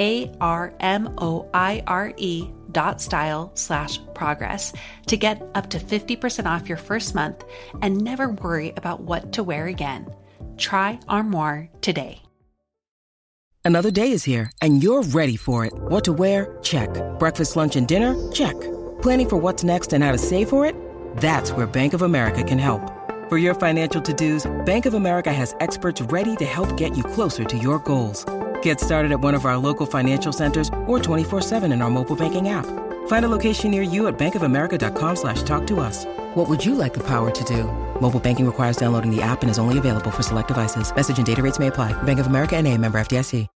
A R M O I R E dot style slash progress to get up to 50% off your first month and never worry about what to wear again. Try Armoire today. Another day is here and you're ready for it. What to wear? Check. Breakfast, lunch, and dinner? Check. Planning for what's next and how to save for it? That's where Bank of America can help. For your financial to dos, Bank of America has experts ready to help get you closer to your goals. Get started at one of our local financial centers or 24-7 in our mobile banking app. Find a location near you at bankofamerica.com slash talk to us. What would you like the power to do? Mobile banking requires downloading the app and is only available for select devices. Message and data rates may apply. Bank of America and a member FDIC.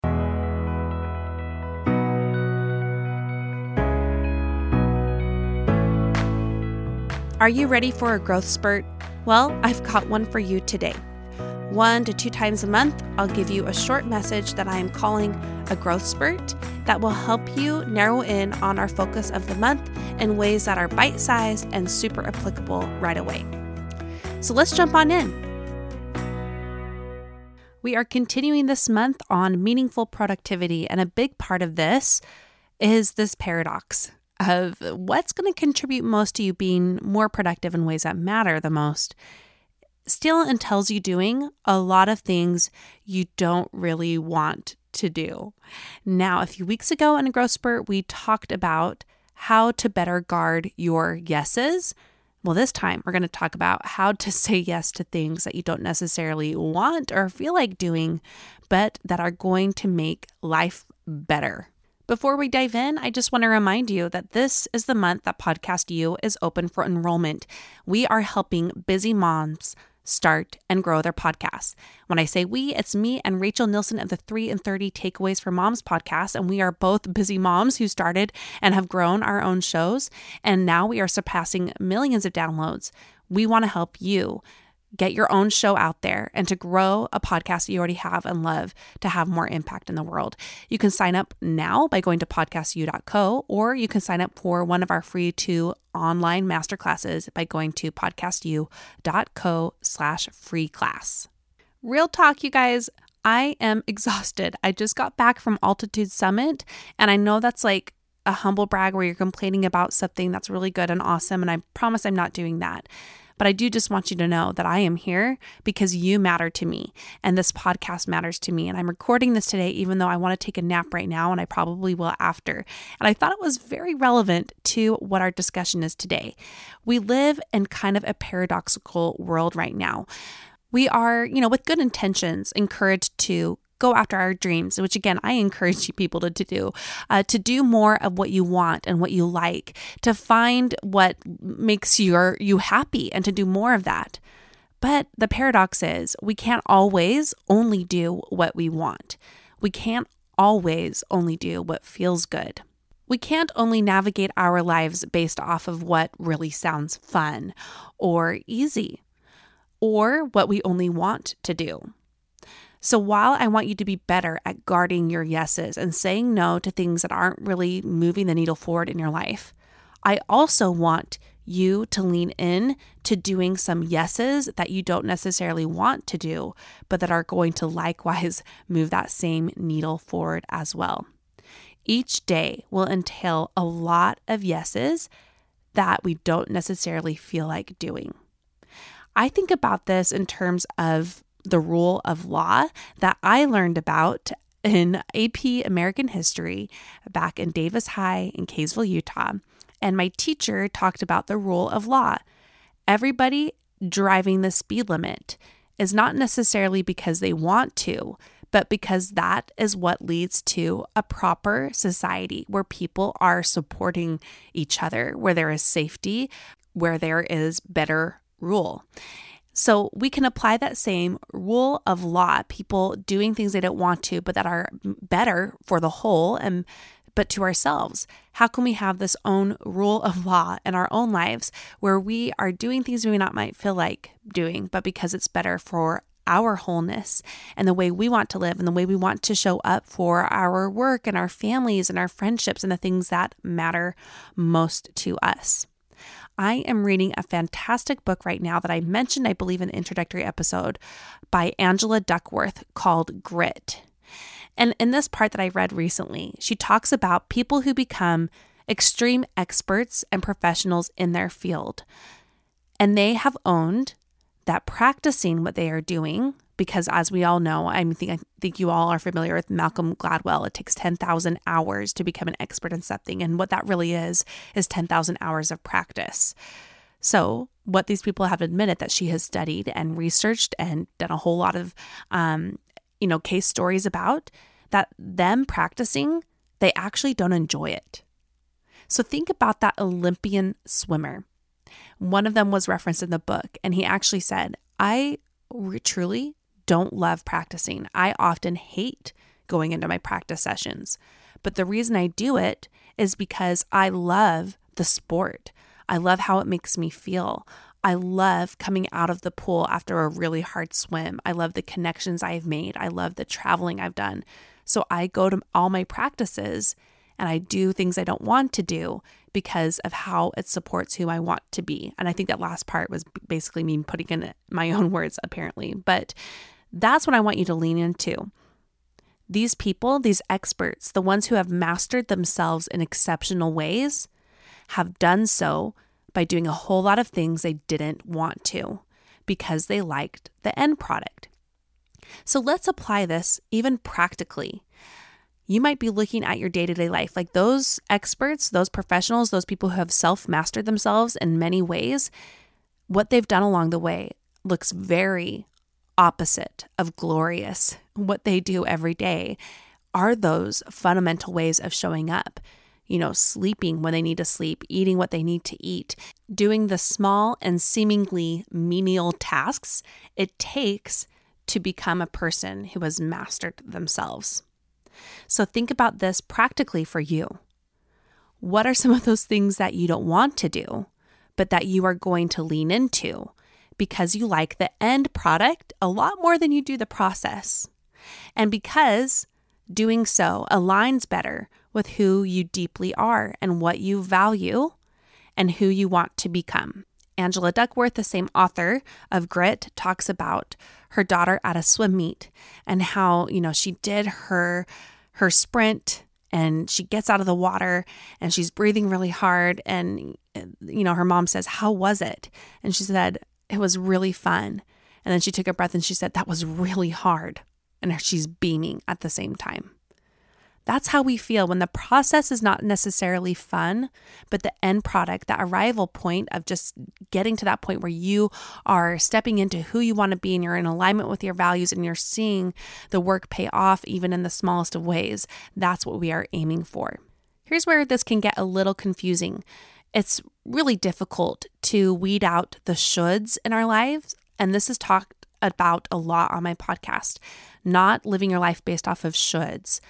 Are you ready for a growth spurt? Well, I've got one for you today. One to two times a month, I'll give you a short message that I am calling a growth spurt that will help you narrow in on our focus of the month in ways that are bite sized and super applicable right away. So let's jump on in. We are continuing this month on meaningful productivity, and a big part of this is this paradox of what's going to contribute most to you being more productive in ways that matter the most still entails you doing a lot of things you don't really want to do. Now, a few weeks ago in a growth spurt, we talked about how to better guard your yeses. Well, this time we're going to talk about how to say yes to things that you don't necessarily want or feel like doing, but that are going to make life better. Before we dive in, I just want to remind you that this is the month that Podcast U is open for enrollment. We are helping busy moms start, and grow their podcasts. When I say we, it's me and Rachel Nielson of the 3 in 30 Takeaways for Moms podcast. And we are both busy moms who started and have grown our own shows. And now we are surpassing millions of downloads. We want to help you get your own show out there and to grow a podcast you already have and love to have more impact in the world. You can sign up now by going to podcastu.co or you can sign up for one of our free two online masterclasses by going to podcastu.co slash free class. Real talk, you guys. I am exhausted. I just got back from Altitude Summit, and I know that's like a humble brag where you're complaining about something that's really good and awesome, and I promise I'm not doing that. But I do just want you to know that I am here because you matter to me and this podcast matters to me. And I'm recording this today, even though I want to take a nap right now and I probably will after. And I thought it was very relevant to what our discussion is today. We live in kind of a paradoxical world right now we are, you know, with good intentions, encouraged to go after our dreams, which again, I encourage you people to, to do, uh, to do more of what you want and what you like, to find what makes your, you happy and to do more of that. But the paradox is we can't always only do what we want. We can't always only do what feels good. We can't only navigate our lives based off of what really sounds fun or easy or what we only want to do. So while I want you to be better at guarding your yeses and saying no to things that aren't really moving the needle forward in your life, I also want you to lean in to doing some yeses that you don't necessarily want to do, but that are going to likewise move that same needle forward as well. Each day will entail a lot of yeses that we don't necessarily feel like doing. I think about this in terms of the rule of law that I learned about in AP American History back in Davis High in Kaysville, Utah. And my teacher talked about the rule of law. Everybody driving the speed limit is not necessarily because they want to, but because that is what leads to a proper society where people are supporting each other, where there is safety, where there is better rule. So we can apply that same rule of law, people doing things they don't want to, but that are better for the whole and but to ourselves. How can we have this own rule of law in our own lives where we are doing things we not might feel like doing, but because it's better for our wholeness and the way we want to live and the way we want to show up for our work and our families and our friendships and the things that matter most to us. I am reading a fantastic book right now that I mentioned, I believe, in the introductory episode by Angela Duckworth called Grit. And in this part that I read recently, she talks about people who become extreme experts and professionals in their field. And they have owned that practicing what they are doing because as we all know, I think I think you all are familiar with Malcolm Gladwell. It takes 10,000 hours to become an expert in something and what that really is is 10,000 hours of practice. So, what these people have admitted that she has studied and researched and done a whole lot of um, you know, case stories about that them practicing, they actually don't enjoy it. So think about that Olympian swimmer. One of them was referenced in the book, and he actually said, I truly don't love practicing. I often hate going into my practice sessions. But the reason I do it is because I love the sport. I love how it makes me feel. I love coming out of the pool after a really hard swim. I love the connections I've made. I love the traveling I've done. So I go to all my practices and I do things I don't want to do because of how it supports who I want to be. And I think that last part was basically me putting in my own words, apparently. But that's what I want you to lean into. These people, these experts, the ones who have mastered themselves in exceptional ways, have done so by doing a whole lot of things they didn't want to because they liked the end product. So let's apply this even practically. You might be looking at your day to day life like those experts, those professionals, those people who have self mastered themselves in many ways. What they've done along the way looks very opposite of glorious. What they do every day are those fundamental ways of showing up you know, sleeping when they need to sleep, eating what they need to eat, doing the small and seemingly menial tasks it takes to become a person who has mastered themselves. So think about this practically for you. What are some of those things that you don't want to do, but that you are going to lean into because you like the end product a lot more than you do the process? And because doing so aligns better with who you deeply are and what you value and who you want to become. Angela Duckworth, the same author of Grit, talks about her daughter at a swim meet and how, you know, she did her her sprint and she gets out of the water and she's breathing really hard and you know, her mom says, "How was it?" And she said, "It was really fun." And then she took a breath and she said, "That was really hard." And she's beaming at the same time. That's how we feel when the process is not necessarily fun, but the end product, that arrival point of just getting to that point where you are stepping into who you want to be and you're in alignment with your values and you're seeing the work pay off even in the smallest of ways. That's what we are aiming for. Here's where this can get a little confusing. It's really difficult to weed out the shoulds in our lives. And this is talked about a lot on my podcast. Not living your life based off of shoulds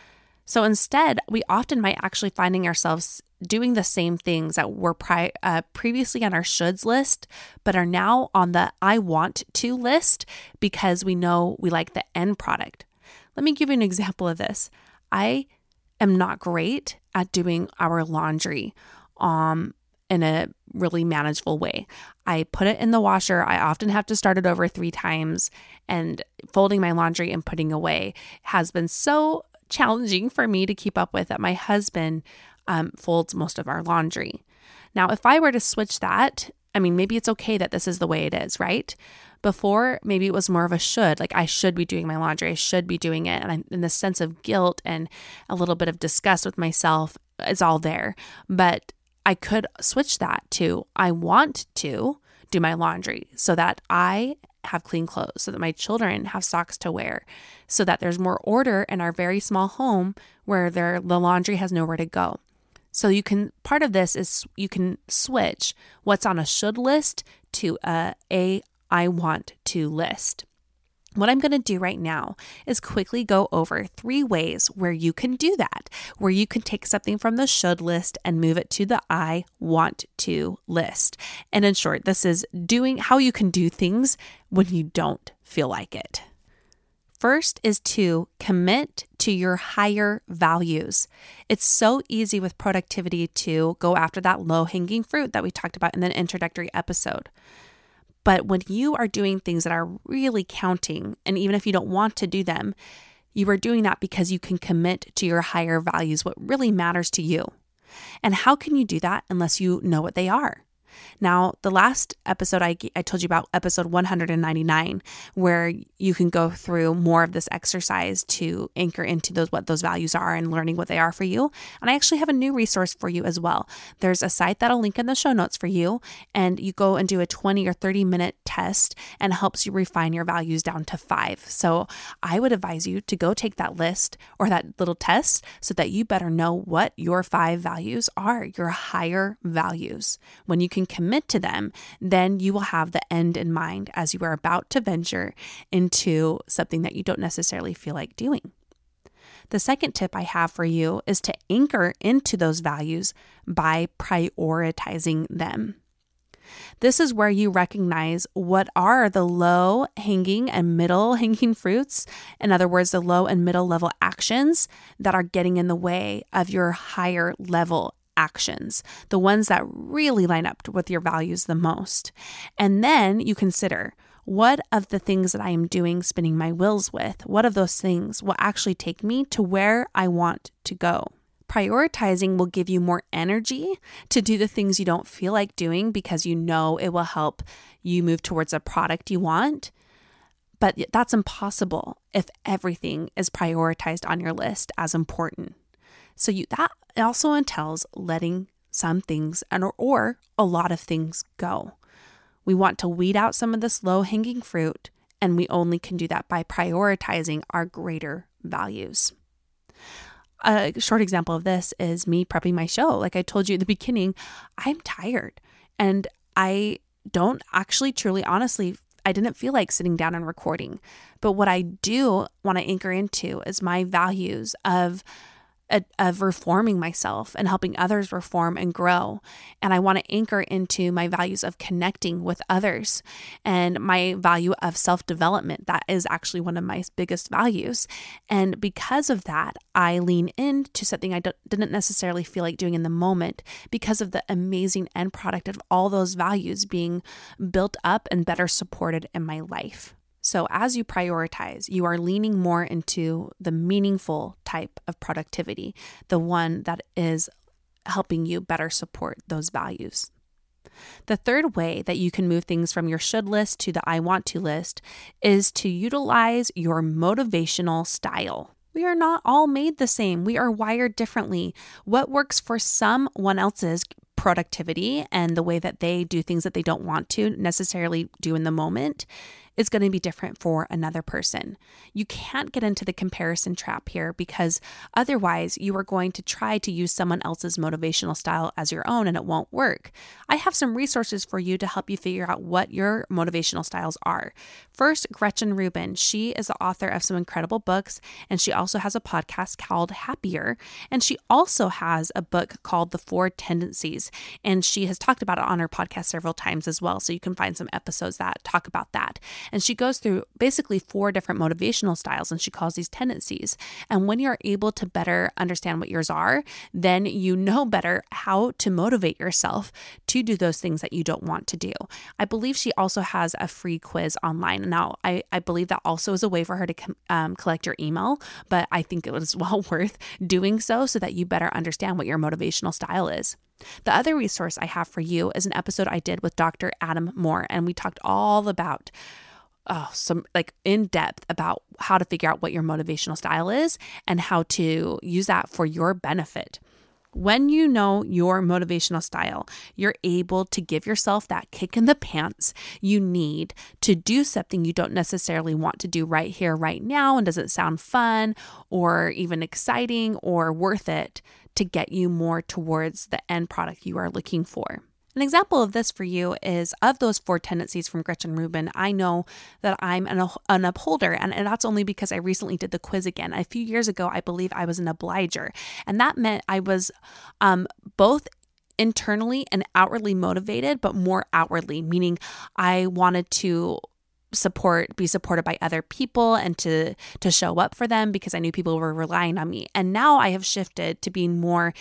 So instead, we often might actually finding ourselves doing the same things that were pri- uh, previously on our shoulds list, but are now on the I want to list because we know we like the end product. Let me give you an example of this. I am not great at doing our laundry um, in a really manageable way. I put it in the washer. I often have to start it over three times, and folding my laundry and putting away has been so challenging for me to keep up with that my husband um, folds most of our laundry. Now, if I were to switch that, I mean, maybe it's okay that this is the way it is, right? Before, maybe it was more of a should, like I should be doing my laundry, I should be doing it. And I'm in the sense of guilt and a little bit of disgust with myself, it's all there. But I could switch that to I want to do my laundry so that I have clean clothes, so that my children have socks to wear, so that there's more order in our very small home where the laundry has nowhere to go. So you can part of this is you can switch what's on a should list to a a I want to list. What I'm going to do right now is quickly go over three ways where you can do that, where you can take something from the should list and move it to the I want to list. And in short, this is doing how you can do things when you don't feel like it. First is to commit to your higher values. It's so easy with productivity to go after that low hanging fruit that we talked about in the introductory episode. But when you are doing things that are really counting, and even if you don't want to do them, you are doing that because you can commit to your higher values, what really matters to you. And how can you do that unless you know what they are? Now, the last episode I, I told you about, episode 199, where you can go through more of this exercise to anchor into those what those values are and learning what they are for you. And I actually have a new resource for you as well. There's a site that I'll link in the show notes for you, and you go and do a 20 or 30 minute test and helps you refine your values down to five. So I would advise you to go take that list or that little test so that you better know what your five values are, your higher values. When you can commit to them, then you will have the end in mind as you are about to venture into something that you don't necessarily feel like doing. The second tip I have for you is to anchor into those values by prioritizing them. This is where you recognize what are the low hanging and middle hanging fruits. In other words, the low and middle level actions that are getting in the way of your higher level actions, the ones that really line up with your values the most. And then you consider what of the things that I am doing spinning my wheels with, what of those things will actually take me to where I want to go. Prioritizing will give you more energy to do the things you don't feel like doing because you know it will help you move towards a product you want. But that's impossible if everything is prioritized on your list as important. So you that also entails letting some things and or, or a lot of things go. We want to weed out some of this low hanging fruit, and we only can do that by prioritizing our greater values. A short example of this is me prepping my show. Like I told you at the beginning, I'm tired and I don't actually, truly, honestly, I didn't feel like sitting down and recording. But what I do want to anchor into is my values of of reforming myself and helping others reform and grow. And I want to anchor into my values of connecting with others and my value of self development. That is actually one of my biggest values. And because of that, I lean into something I didn't necessarily feel like doing in the moment because of the amazing end product of all those values being built up and better supported in my life. So, as you prioritize, you are leaning more into the meaningful type of productivity, the one that is helping you better support those values. The third way that you can move things from your should list to the I want to list is to utilize your motivational style. We are not all made the same. We are wired differently. What works for someone else's productivity and the way that they do things that they don't want to necessarily do in the moment is going to be different for another person. You can't get into the comparison trap here because otherwise you are going to try to use someone else's motivational style as your own and it won't work. I have some resources for you to help you figure out what your motivational styles are. First, Gretchen Rubin. She is the author of some incredible books and she also has a podcast called Happier. And she also has a book called The Four Tendencies. And she has talked about it on her podcast several times as well. So you can find some episodes that talk about that. And she goes through basically four different motivational styles and she calls these tendencies. And when you're able to better understand what yours are, then you know better how to motivate yourself to do those things that you don't want to do. I believe she also has a free quiz online. Now, I, I believe that also is a way for her to um, collect your email, but I think it was well worth doing so so that you better understand what your motivational style is. The other resource I have for you is an episode I did with Dr. Adam Moore, and we talked all about oh, some like in depth about how to figure out what your motivational style is and how to use that for your benefit. When you know your motivational style, you're able to give yourself that kick in the pants you need to do something you don't necessarily want to do right here, right now, and doesn't sound fun or even exciting or worth it to get you more towards the end product you are looking for. An example of this for you is of those four tendencies from Gretchen Rubin. I know that I'm an, an, upholder, and that's only because I recently did the quiz again. A few years ago, I believe I was an obliger, and that meant I was um, both internally and outwardly motivated, but more outwardly, meaning I wanted to support be supported by other people and to to show up for them because I knew people were relying on me. And now I have shifted to being more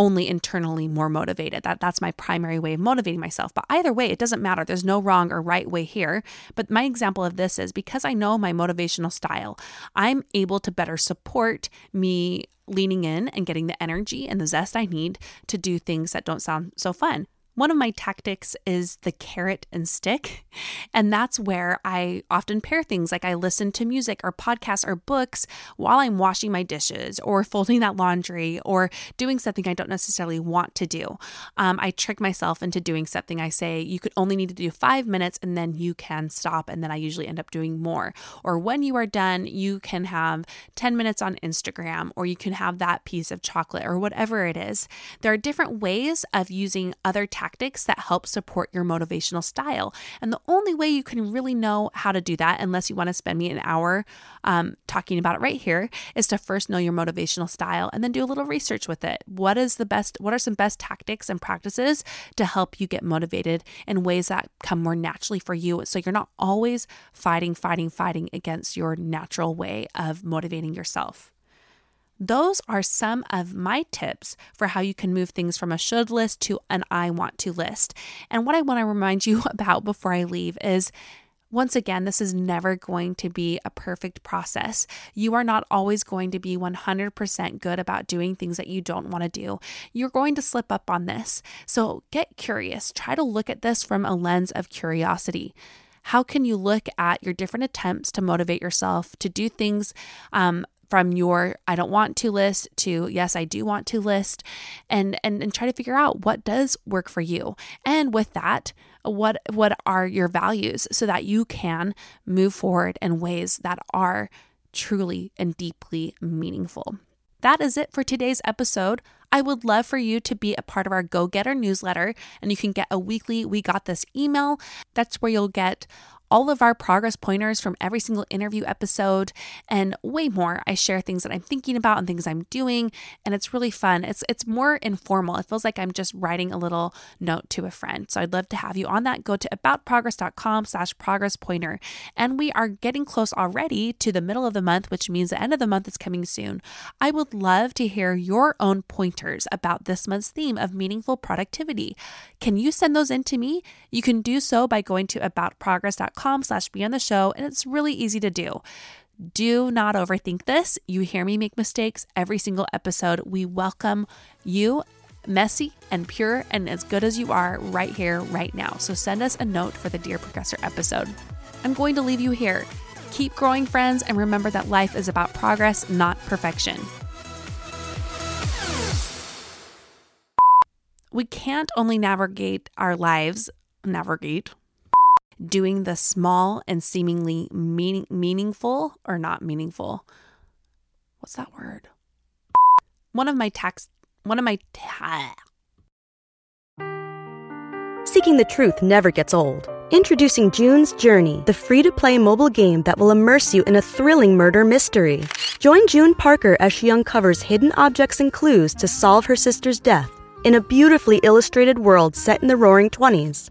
only internally more motivated. That that's my primary way of motivating myself. But either way, it doesn't matter. There's no wrong or right way here. But my example of this is because I know my motivational style, I'm able to better support me leaning in and getting the energy and the zest I need to do things that don't sound so fun. One of my tactics is the carrot and stick. And that's where I often pair things like I listen to music or podcasts or books while I'm washing my dishes or folding that laundry or doing something I don't necessarily want to do. Um, I trick myself into doing something. I say, you could only need to do five minutes and then you can stop. And then I usually end up doing more. Or when you are done, you can have 10 minutes on Instagram or you can have that piece of chocolate or whatever it is. There are different ways of using other tactics tactics that help support your motivational style. And the only way you can really know how to do that, unless you want to spend me an hour um, talking about it right here, is to first know your motivational style and then do a little research with it. What is the best, what are some best tactics and practices to help you get motivated in ways that come more naturally for you? So you're not always fighting, fighting, fighting against your natural way of motivating yourself. Those are some of my tips for how you can move things from a should list to an I want to list. And what I want to remind you about before I leave is once again, this is never going to be a perfect process. You are not always going to be 100% good about doing things that you don't want to do. You're going to slip up on this. So get curious. Try to look at this from a lens of curiosity. How can you look at your different attempts to motivate yourself to do things um, from your I don't want to list to yes, I do want to list and and and try to figure out what does work for you. And with that, what what are your values so that you can move forward in ways that are truly and deeply meaningful. That is it for today's episode. I would love for you to be a part of our Go Getter newsletter, and you can get a weekly We Got This email. That's where you'll get all of our progress pointers from every single interview episode and way more. I share things that I'm thinking about and things I'm doing and it's really fun. It's it's more informal. It feels like I'm just writing a little note to a friend. So I'd love to have you on that. Go to aboutprogress.com slash progress pointer. And we are getting close already to the middle of the month, which means the end of the month is coming soon. I would love to hear your own pointers about this month's theme of meaningful productivity. Can you send those in to me? You can do so by going to aboutprogress.com slash be on the show, and it's really easy to do. Do not overthink this. You hear me make mistakes every single episode. We welcome you messy and pure and as good as you are right here, right now. So send us a note for the Dear Progressor episode. I'm going to leave you here. Keep growing, friends, and remember that life is about progress, not perfection. We can't only navigate our lives, navigate, doing the small and seemingly meaning, meaningful or not meaningful. What's that word? One of my tax, one of my. Ta- Seeking the truth never gets old. Introducing June's Journey, the free to play mobile game that will immerse you in a thrilling murder mystery. Join June Parker as she uncovers hidden objects and clues to solve her sister's death in a beautifully illustrated world set in the roaring 20s.